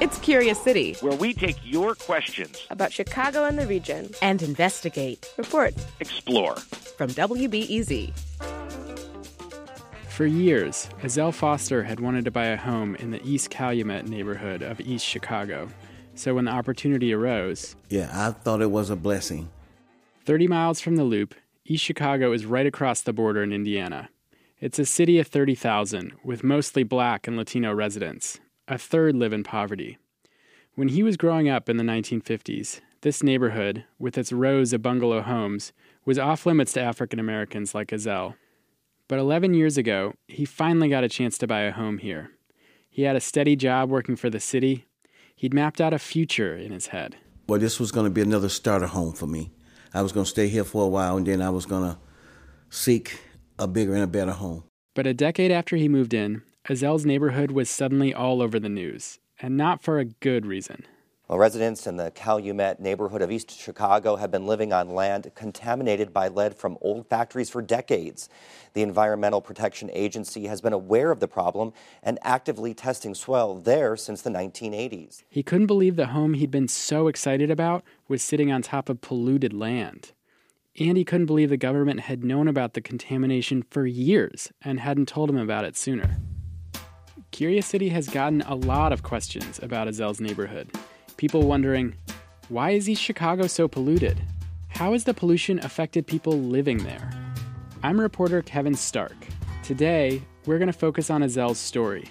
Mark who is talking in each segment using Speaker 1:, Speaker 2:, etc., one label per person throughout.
Speaker 1: It's Curious City,
Speaker 2: where we take your questions
Speaker 1: about Chicago and the region
Speaker 3: and investigate,
Speaker 1: report,
Speaker 2: explore.
Speaker 1: From WBEZ.
Speaker 4: For years, Ezell Foster had wanted to buy a home in the East Calumet neighborhood of East Chicago. So when the opportunity arose,
Speaker 5: yeah, I thought it was a blessing.
Speaker 4: 30 miles from the loop, East Chicago is right across the border in Indiana. It's a city of 30,000 with mostly black and Latino residents. A third live in poverty. When he was growing up in the 1950s, this neighborhood, with its rows of bungalow homes, was off limits to African Americans like Ezell. But 11 years ago, he finally got a chance to buy a home here. He had a steady job working for the city. He'd mapped out a future in his head.
Speaker 5: Well, this was going to be another starter home for me. I was going to stay here for a while and then I was going to seek a bigger and a better home.
Speaker 4: But a decade after he moved in, Ezell's neighborhood was suddenly all over the news, and not for a good reason.
Speaker 6: Well, residents in the Calumet neighborhood of East Chicago have been living on land contaminated by lead from old factories for decades. The Environmental Protection Agency has been aware of the problem and actively testing soil there since the 1980s.
Speaker 4: He couldn't believe the home he'd been so excited about was sitting on top of polluted land. And he couldn't believe the government had known about the contamination for years and hadn't told him about it sooner. Curious City has gotten a lot of questions about Ezell's neighborhood. People wondering, why is East Chicago so polluted? How has the pollution affected people living there? I'm reporter Kevin Stark. Today, we're going to focus on Ezell's story.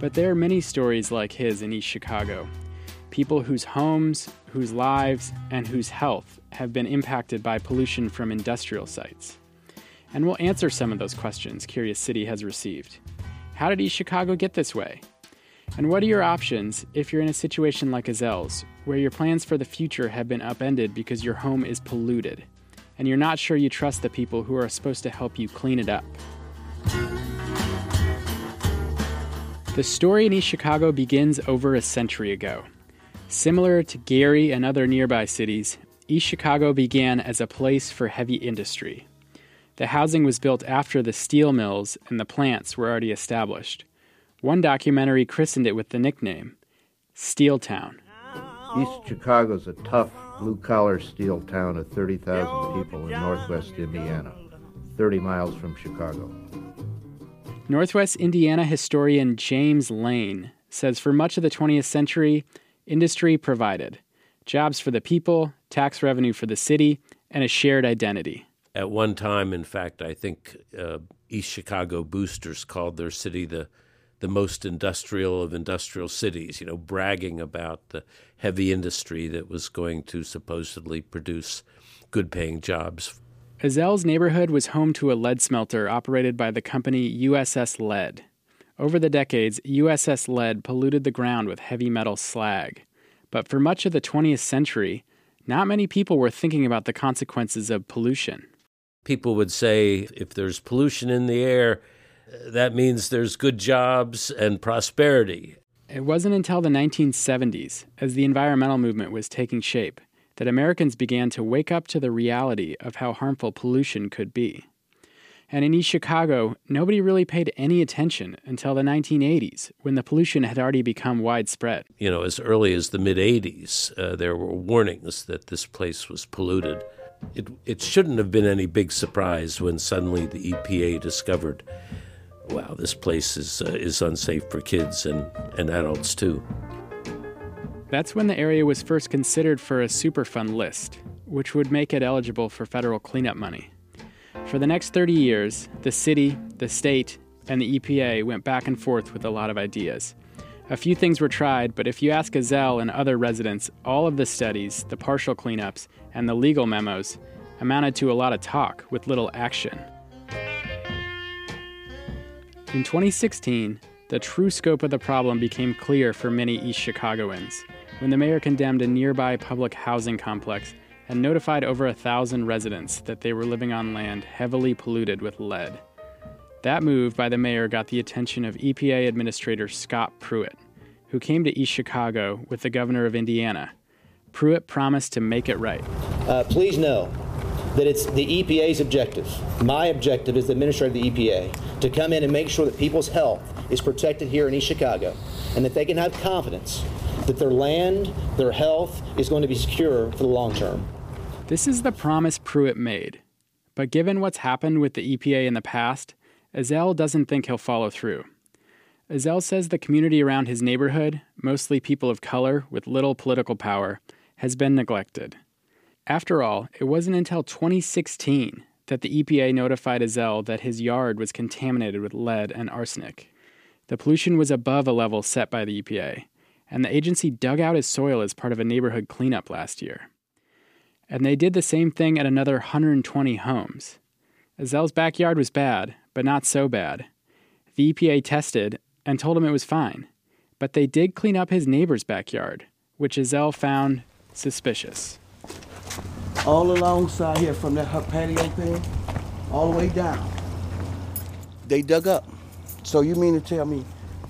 Speaker 4: But there are many stories like his in East Chicago. People whose homes, whose lives, and whose health have been impacted by pollution from industrial sites. And we'll answer some of those questions Curious City has received. How did East Chicago get this way? And what are your options if you're in a situation like Ezell's, where your plans for the future have been upended because your home is polluted, and you're not sure you trust the people who are supposed to help you clean it up? The story in East Chicago begins over a century ago. Similar to Gary and other nearby cities, East Chicago began as a place for heavy industry. The housing was built after the steel mills and the plants were already established. One documentary christened it with the nickname Steel Town.
Speaker 7: East Chicago is a tough, blue collar steel town of 30,000 people in northwest Indiana, 30 miles from Chicago.
Speaker 4: Northwest Indiana historian James Lane says for much of the 20th century, industry provided jobs for the people, tax revenue for the city, and a shared identity.
Speaker 8: At one time, in fact, I think uh, East Chicago boosters called their city the the most industrial of industrial cities, you know, bragging about the heavy industry that was going to supposedly produce good paying jobs.
Speaker 4: Ezell's neighborhood was home to a lead smelter operated by the company USS Lead. Over the decades, USS Lead polluted the ground with heavy metal slag. But for much of the 20th century, not many people were thinking about the consequences of pollution.
Speaker 8: People would say if there's pollution in the air, that means there's good jobs and prosperity.
Speaker 4: It wasn't until the 1970s, as the environmental movement was taking shape, that Americans began to wake up to the reality of how harmful pollution could be. And in East Chicago, nobody really paid any attention until the 1980s, when the pollution had already become widespread.
Speaker 8: You know, as early as the mid 80s, uh, there were warnings that this place was polluted. It, it shouldn't have been any big surprise when suddenly the EPA discovered wow, this place is, uh, is unsafe for kids and, and adults too.
Speaker 4: That's when the area was first considered for a Superfund list, which would make it eligible for federal cleanup money. For the next 30 years, the city, the state, and the EPA went back and forth with a lot of ideas. A few things were tried, but if you ask Ezell and other residents, all of the studies, the partial cleanups, and the legal memos amounted to a lot of talk with little action. In 2016, the true scope of the problem became clear for many East Chicagoans when the mayor condemned a nearby public housing complex and notified over a thousand residents that they were living on land heavily polluted with lead. That move by the mayor got the attention of EPA Administrator Scott Pruitt, who came to East Chicago with the governor of Indiana. Pruitt promised to make it right.
Speaker 9: Uh, please know that it's the EPA's objective. My objective as the administrator of the EPA to come in and make sure that people's health is protected here in East Chicago and that they can have confidence that their land, their health is going to be secure for the long term.
Speaker 4: This is the promise Pruitt made. But given what's happened with the EPA in the past, Ezell doesn't think he'll follow through. Ezell says the community around his neighborhood, mostly people of color with little political power, has been neglected. After all, it wasn't until 2016 that the EPA notified Ezell that his yard was contaminated with lead and arsenic. The pollution was above a level set by the EPA, and the agency dug out his soil as part of a neighborhood cleanup last year. And they did the same thing at another 120 homes. Ezell's backyard was bad, but not so bad. The EPA tested and told him it was fine, but they did clean up his neighbor's backyard, which Ezell found suspicious.
Speaker 5: All alongside here from that patio thing, all the way down. They dug up. So you mean to tell me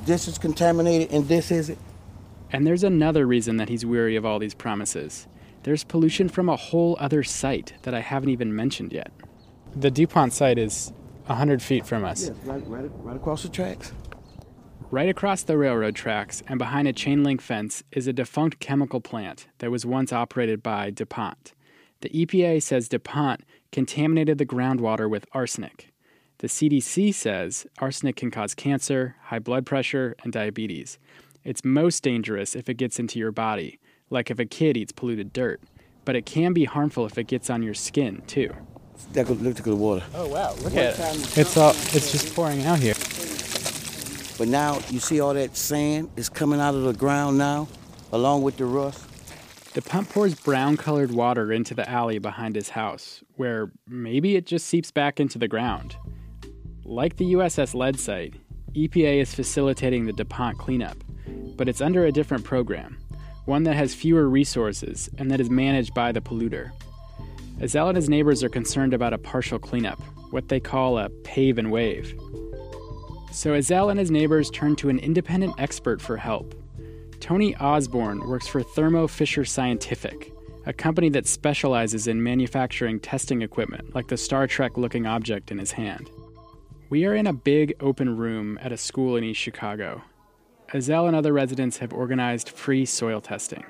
Speaker 5: this is contaminated and this isn't?
Speaker 4: And there's another reason that he's weary of all these promises. There's pollution from a whole other site that I haven't even mentioned yet. The DuPont site is 100 feet from us.
Speaker 5: Yes, right, right, right across the tracks.
Speaker 4: Right across the railroad tracks and behind a chain link fence is a defunct chemical plant that was once operated by DuPont. The EPA says DuPont contaminated the groundwater with arsenic. The CDC says arsenic can cause cancer, high blood pressure, and diabetes. It's most dangerous if it gets into your body, like if a kid eats polluted dirt. But it can be harmful if it gets on your skin, too.
Speaker 5: That could look at the water.
Speaker 4: Oh wow, look at it. It's all it's just pouring out here.
Speaker 5: But now you see all that sand is coming out of the ground now, along with the rust.
Speaker 4: The pump pours brown colored water into the alley behind his house, where maybe it just seeps back into the ground. Like the USS Lead site, EPA is facilitating the DuPont cleanup, but it's under a different program, one that has fewer resources and that is managed by the polluter. Ezell and his neighbors are concerned about a partial cleanup, what they call a pave and wave. So Ezell and his neighbors turn to an independent expert for help. Tony Osborne works for Thermo Fisher Scientific, a company that specializes in manufacturing testing equipment like the Star Trek looking object in his hand. We are in a big open room at a school in East Chicago. Ezell and other residents have organized free soil testing.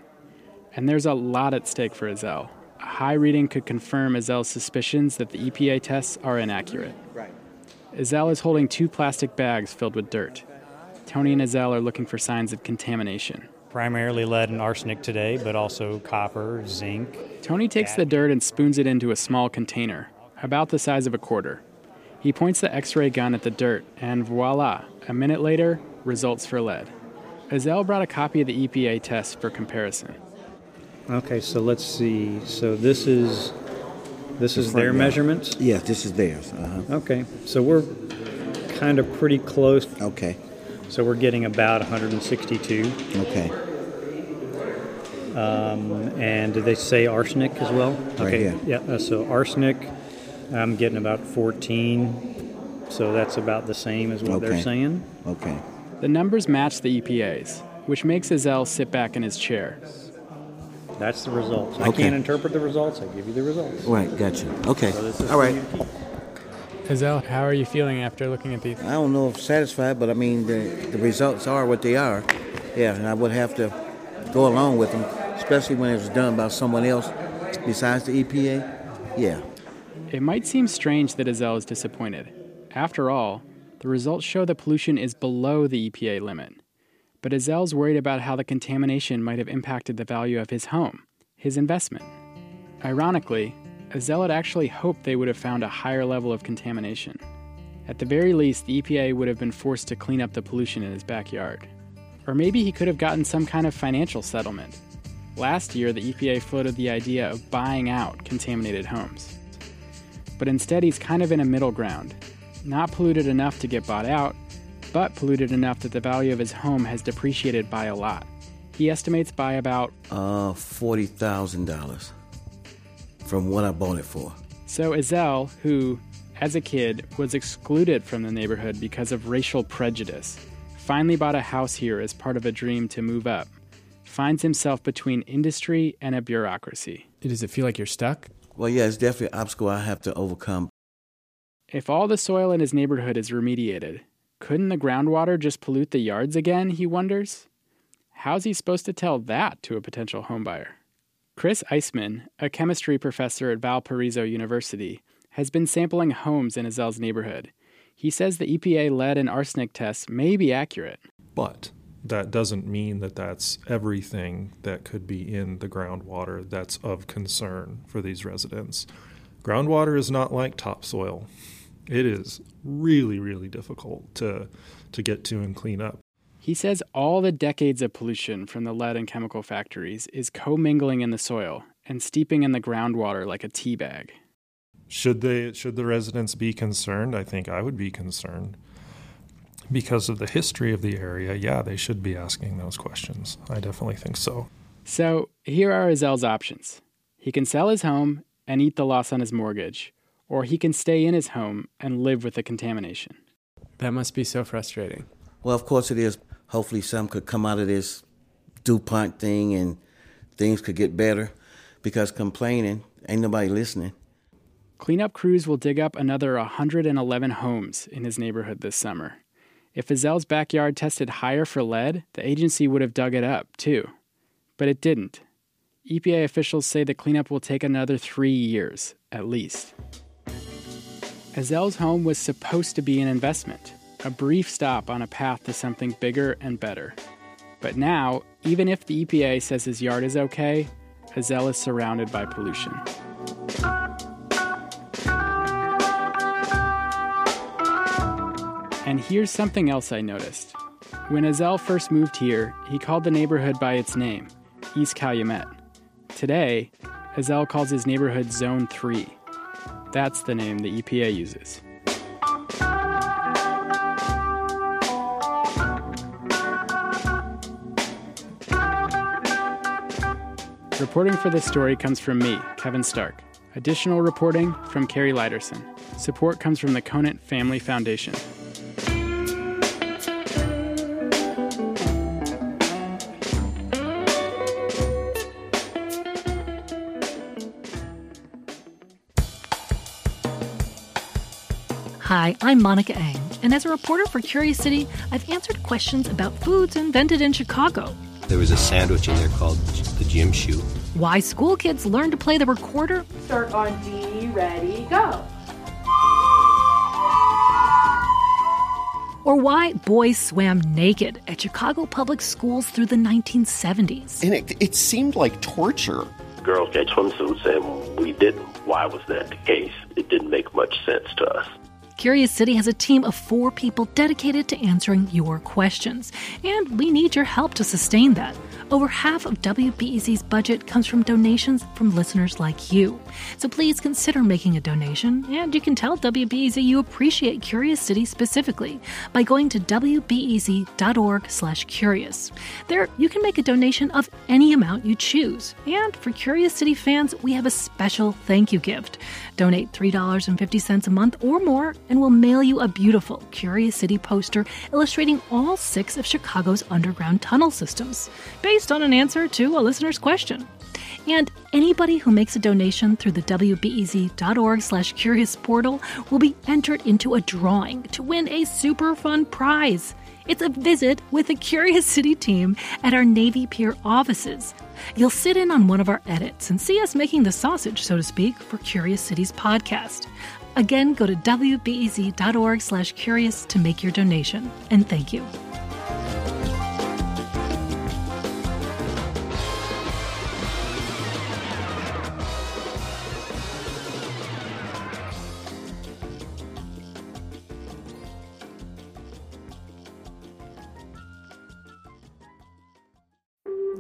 Speaker 4: And there's a lot at stake for Ezell. A high reading could confirm Ezell's suspicions that the EPA tests are inaccurate.
Speaker 9: Right.
Speaker 4: Ezell is holding two plastic bags filled with dirt. Tony and Ezell are looking for signs of contamination.
Speaker 10: Primarily lead and arsenic today, but also copper, zinc.
Speaker 4: Tony takes the dirt and spoons it into a small container, about the size of a quarter. He points the x ray gun at the dirt, and voila, a minute later, results for lead. Ezell brought a copy of the EPA test for comparison.
Speaker 10: Okay, so let's see. So this is this is their
Speaker 5: yard.
Speaker 10: measurements.
Speaker 5: Yes, this is theirs. Uh-huh.
Speaker 10: Okay, so we're kind of pretty close.
Speaker 5: Okay.
Speaker 10: So we're getting about 162.
Speaker 5: Okay.
Speaker 10: Um, and did they say arsenic as well?
Speaker 5: Right
Speaker 10: okay.
Speaker 5: here.
Speaker 10: Yeah. uh, So arsenic, I'm getting about 14. So that's about the same as what
Speaker 5: Okay.
Speaker 10: they're saying.
Speaker 5: Okay.
Speaker 4: The numbers match the EPA's, which makes Ezell sit back in his chair.
Speaker 10: That's the results. I
Speaker 5: Okay.
Speaker 10: can't interpret the results. I give you the results.
Speaker 5: Right, gotcha. Okay.
Speaker 10: So this is
Speaker 5: All
Speaker 10: for
Speaker 5: right.
Speaker 10: you to keep.
Speaker 4: Ezell, how are you feeling after looking at these?
Speaker 5: I don't know if satisfied, but I mean, the, the results are what they are. Yeah, and I would have to go along with them, especially when it was done by someone else besides the EPA. Yeah.
Speaker 4: It might seem strange that Ezell is disappointed. After all, the results show that pollution is below the EPA limit. But Ezell's worried about how the contamination might have impacted the value of his home, his investment. Ironically, Ezell had actually hoped they would have found a higher level of contamination. At the very least, the EPA would have been forced to clean up the pollution in his backyard. Or maybe he could have gotten some kind of financial settlement. Last year, the EPA floated the idea of buying out contaminated homes. But instead, he's kind of in a middle ground. Not polluted enough to get bought out, but polluted enough that the value of his home has depreciated by a lot. He estimates by about
Speaker 5: uh forty thousand dollars from what I bought it for.
Speaker 4: So Ezell, who as a kid was excluded from the neighborhood because of racial prejudice, finally bought a house here as part of a dream to move up. Finds himself between industry and a bureaucracy.
Speaker 11: Does it feel like you're stuck?
Speaker 5: Well, yeah, it's definitely an obstacle I have to overcome.
Speaker 4: If all the soil in his neighborhood is remediated, couldn't the groundwater just pollute the yards again, he wonders? How's he supposed to tell that to a potential homebuyer? Chris Iceman, a chemistry professor at Valparaiso University, has been sampling homes in Ezell's neighborhood. He says the EPA lead and arsenic tests may be accurate.
Speaker 12: But that doesn't mean that that's everything that could be in the groundwater that's of concern for these residents. Groundwater is not like topsoil. It is really, really difficult to, to get to and clean up.
Speaker 4: He says all the decades of pollution from the lead and chemical factories is commingling in the soil and steeping in the groundwater like a tea bag.
Speaker 12: Should they should the residents be concerned? I think I would be concerned. Because of the history of the area, yeah, they should be asking those questions. I definitely think so.
Speaker 4: So, here are Ezell's options. He can sell his home and eat the loss on his mortgage, or he can stay in his home and live with the contamination.
Speaker 11: That must be so frustrating.
Speaker 5: Well, of course it is. Hopefully, some could come out of this DuPont thing and things could get better because complaining, ain't nobody listening.
Speaker 4: Cleanup crews will dig up another 111 homes in his neighborhood this summer. If Ezell's backyard tested higher for lead, the agency would have dug it up, too. But it didn't. EPA officials say the cleanup will take another three years, at least. Ezell's home was supposed to be an investment, a brief stop on a path to something bigger and better. But now, even if the EPA says his yard is okay, Ezell is surrounded by pollution. And here's something else I noticed. When Ezell first moved here, he called the neighborhood by its name, East Calumet. Today, Ezell calls his neighborhood Zone 3. That's the name the EPA uses. Reporting for this story comes from me, Kevin Stark. Additional reporting from Carrie Liderson. Support comes from the Conant Family Foundation.
Speaker 13: Hi, I'm Monica Eng, and as a reporter for Curious City, I've answered questions about foods invented in Chicago.
Speaker 14: There was a sandwich in there called the gym shoe.
Speaker 13: Why school kids learn to play the recorder.
Speaker 15: Start on D, ready, go.
Speaker 13: Or why boys swam naked at Chicago public schools through the 1970s.
Speaker 16: And it, it seemed like torture.
Speaker 17: Girls get swimsuits, and we didn't. Why was that the case? It didn't make much sense to us.
Speaker 13: Curious City has a team of four people dedicated to answering your questions, and we need your help to sustain that. Over half of WBEZ's budget comes from donations from listeners like you. So please consider making a donation, and you can tell WBEZ you appreciate Curious City specifically by going to wbez.org/curious. There, you can make a donation of any amount you choose. And for Curious City fans, we have a special thank you gift. Donate $3.50 a month or more, and we'll mail you a beautiful Curious City poster illustrating all six of Chicago's underground tunnel systems, based on an answer to a listener's question. And anybody who makes a donation through the wbez.org slash curious portal will be entered into a drawing to win a super fun prize. It's a visit with the Curious City team at our Navy Pier offices. You'll sit in on one of our edits and see us making the sausage, so to speak, for Curious City's podcast. Again, go to wbez.org slash curious to make your donation. And thank you.